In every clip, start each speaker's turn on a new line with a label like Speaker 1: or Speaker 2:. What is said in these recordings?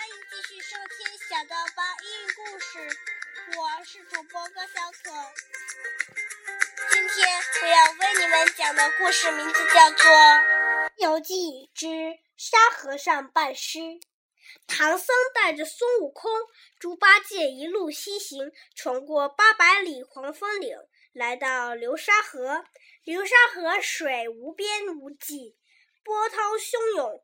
Speaker 1: 欢迎继续收听《小的八英语故事》，我是主播高小可。今天我要为你们讲的故事名字叫做《西游记之沙和尚拜师》。唐僧带着孙悟空、猪八戒一路西行，闯过八百里黄风岭，来到流沙河。流沙河水无边无际，波涛汹涌。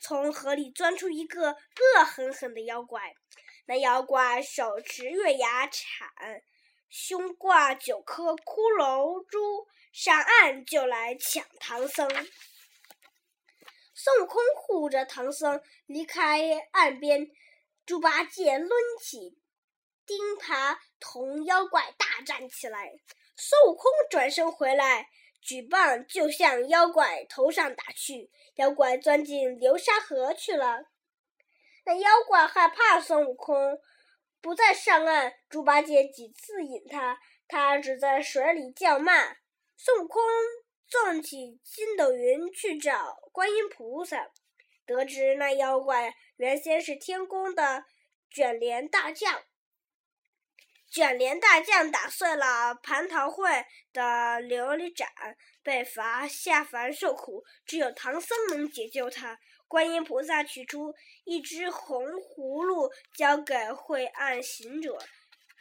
Speaker 1: 从河里钻出一个恶狠狠的妖怪。那妖怪手持月牙铲，胸挂九颗骷髅珠，上岸就来抢唐僧。孙悟空护着唐僧离开岸边，猪八戒抡起钉耙同妖怪大战起来。孙悟空转身回来。举棒就向妖怪头上打去，妖怪钻进流沙河去了。那妖怪害怕孙悟空不再上岸，猪八戒几次引他，他只在水里叫骂。孙悟空纵起筋斗云去找观音菩萨，得知那妖怪原先是天宫的卷帘大将。卷帘大将打碎了蟠桃会的琉璃盏，被罚下凡受苦。只有唐僧能解救他。观音菩萨取出一只红葫芦，交给晦暗行者，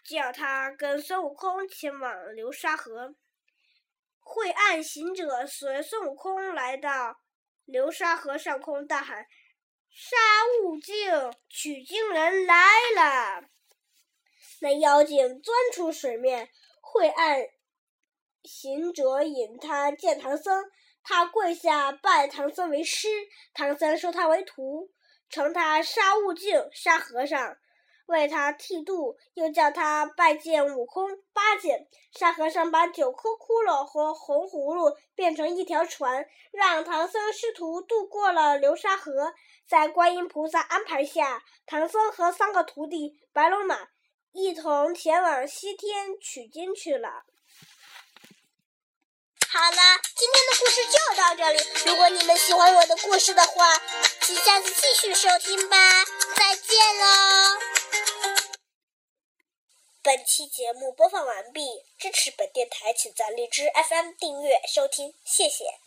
Speaker 1: 叫他跟孙悟空前往流沙河。晦暗行者随孙悟空来到流沙河上空，大喊：“沙悟净，取经人来了！”那妖精钻出水面，晦暗行者引他见唐僧，他跪下拜唐僧为师，唐僧收他为徒，称他沙悟净、沙和尚，为他剃度，又叫他拜见悟空、八戒。沙和尚把九颗骷髅和红葫芦变成一条船，让唐僧师徒渡过了流沙河。在观音菩萨安排下，唐僧和三个徒弟白龙马。一同前往西天取经去了。好了，今天的故事就到这里。如果你们喜欢我的故事的话，请下次继续收听吧。再见喽！本期节目播放完毕。支持本电台，请在荔枝 FM 订阅收听，谢谢。